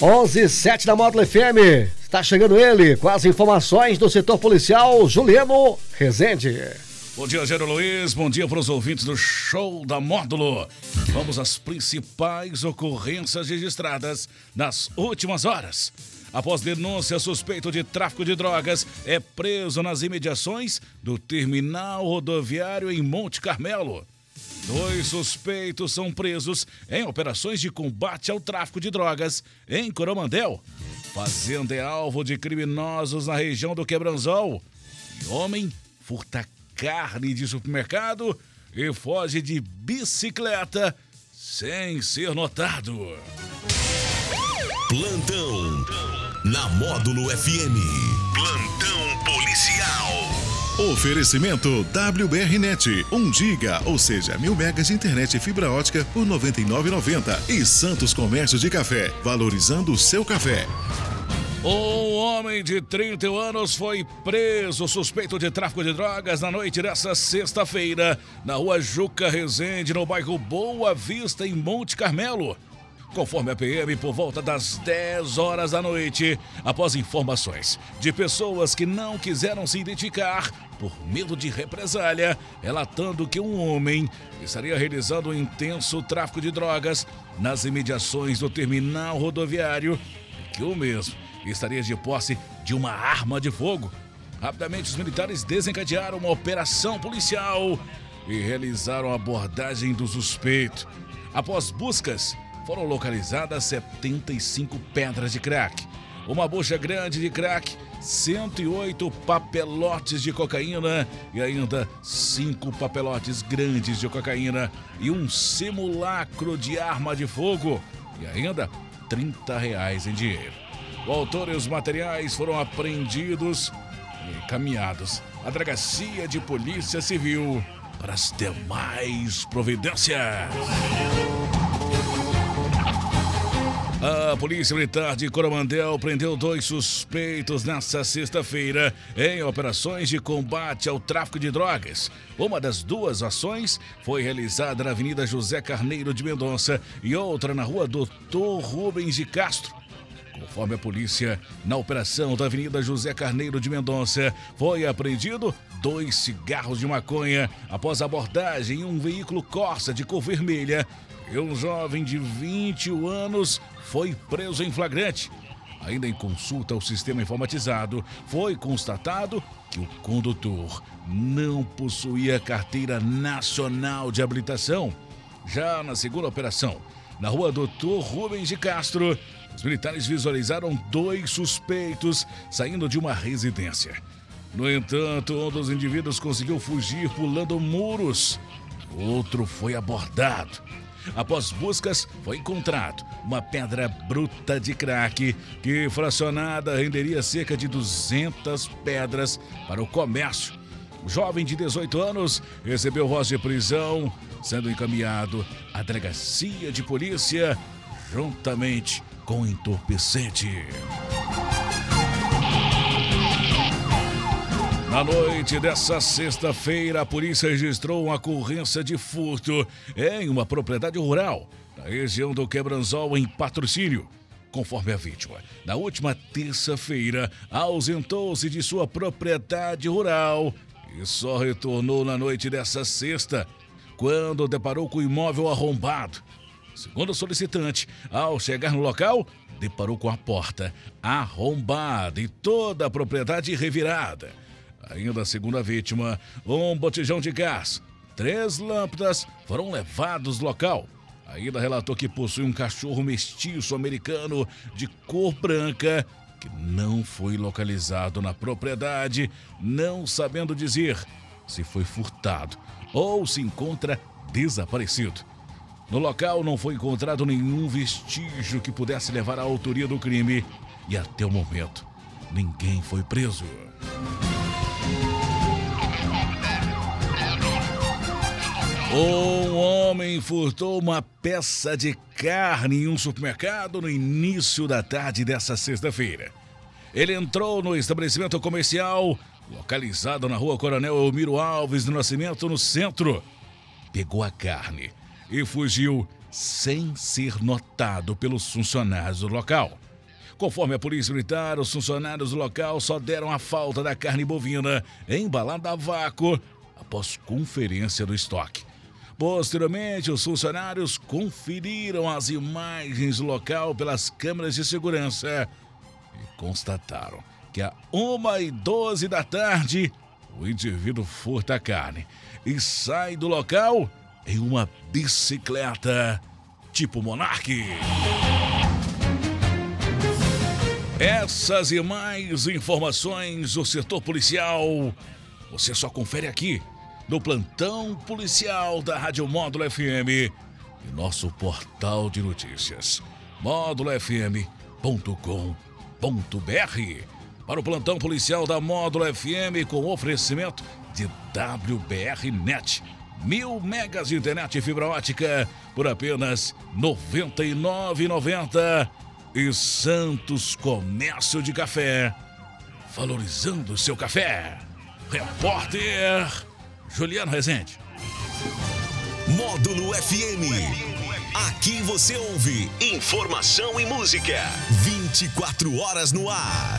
11 7 da Módulo FM. Está chegando ele com as informações do setor policial, Juliano Rezende. Bom dia, Gero Luiz. Bom dia para os ouvintes do Show da Módulo. Vamos às principais ocorrências registradas nas últimas horas. Após denúncia, suspeito de tráfico de drogas é preso nas imediações do terminal rodoviário em Monte Carmelo. Dois suspeitos são presos em operações de combate ao tráfico de drogas em Coromandel. Fazenda é alvo de criminosos na região do Quebranzol. E homem furta carne de supermercado e foge de bicicleta sem ser notado. Plantão na Módulo FM. Plantão. Oferecimento WBRnet, 1 giga, ou seja, mil megas de internet e fibra ótica por R$ 99,90. E Santos Comércio de Café, valorizando o seu café. Um homem de 31 anos foi preso suspeito de tráfico de drogas na noite dessa sexta-feira, na rua Juca Rezende, no bairro Boa Vista, em Monte Carmelo. Conforme a PM, por volta das 10 horas da noite, após informações de pessoas que não quiseram se identificar por medo de represália, relatando que um homem estaria realizando um intenso tráfico de drogas nas imediações do terminal rodoviário e que o mesmo estaria de posse de uma arma de fogo. Rapidamente, os militares desencadearam uma operação policial e realizaram a abordagem do suspeito. Após buscas, foram localizadas 75 pedras de crack, uma bucha grande de crack, 108 papelotes de cocaína e ainda cinco papelotes grandes de cocaína e um simulacro de arma de fogo e ainda 30 reais em dinheiro. O autor e os materiais foram apreendidos e encaminhados à Delegacia de Polícia Civil para as demais providências. A Polícia Militar de Coromandel prendeu dois suspeitos nesta sexta-feira em operações de combate ao tráfico de drogas. Uma das duas ações foi realizada na Avenida José Carneiro de Mendonça e outra na Rua Doutor Rubens de Castro. Conforme a polícia, na operação da Avenida José Carneiro de Mendonça, foi apreendido dois cigarros de maconha após abordagem em um veículo Corsa de cor vermelha e um jovem de 21 anos foi preso em flagrante. Ainda em consulta ao sistema informatizado, foi constatado que o condutor não possuía carteira nacional de habilitação. Já na segunda operação, na rua Doutor Rubens de Castro, os militares visualizaram dois suspeitos saindo de uma residência. No entanto, um dos indivíduos conseguiu fugir pulando muros. O outro foi abordado. Após buscas, foi encontrado uma pedra bruta de crack que, fracionada, renderia cerca de 200 pedras para o comércio. O jovem de 18 anos recebeu voz de prisão, sendo encaminhado à delegacia de polícia juntamente com entorpecente. Na noite dessa sexta-feira, a polícia registrou uma ocorrência de furto em uma propriedade rural, na região do Quebranzol, em patrocínio. Conforme a vítima, na última terça-feira, ausentou-se de sua propriedade rural e só retornou na noite dessa sexta, quando deparou com o imóvel arrombado. Segundo o solicitante, ao chegar no local, deparou com a porta arrombada e toda a propriedade revirada. Ainda a segunda vítima, um botijão de gás. Três lâmpadas foram levados do local. Ainda relatou que possui um cachorro mestiço americano de cor branca que não foi localizado na propriedade, não sabendo dizer se foi furtado ou se encontra desaparecido. No local não foi encontrado nenhum vestígio que pudesse levar à autoria do crime e até o momento ninguém foi preso. Um homem furtou uma peça de carne em um supermercado no início da tarde dessa sexta-feira. Ele entrou no estabelecimento comercial, localizado na rua Coronel Elmiro Alves do Nascimento, no centro. Pegou a carne e fugiu sem ser notado pelos funcionários do local. Conforme a Polícia Militar, os funcionários do local só deram a falta da carne bovina embalada a vácuo após conferência do estoque. Posteriormente, os funcionários conferiram as imagens do local pelas câmeras de segurança e constataram que a 1 e 12 da tarde o indivíduo furta a carne e sai do local em uma bicicleta tipo Monarque. Essas e mais informações do setor policial você só confere aqui no plantão policial da Rádio Módulo FM e nosso portal de notícias módulofm.com.br. Para o plantão policial da Módulo FM com oferecimento de WBR Net. Mil megas de internet e fibra ótica por apenas R$ 99,90. E Santos Comércio de Café, valorizando seu café. Repórter Juliano Rezende. Módulo FM. Aqui você ouve informação e música. 24 horas no ar.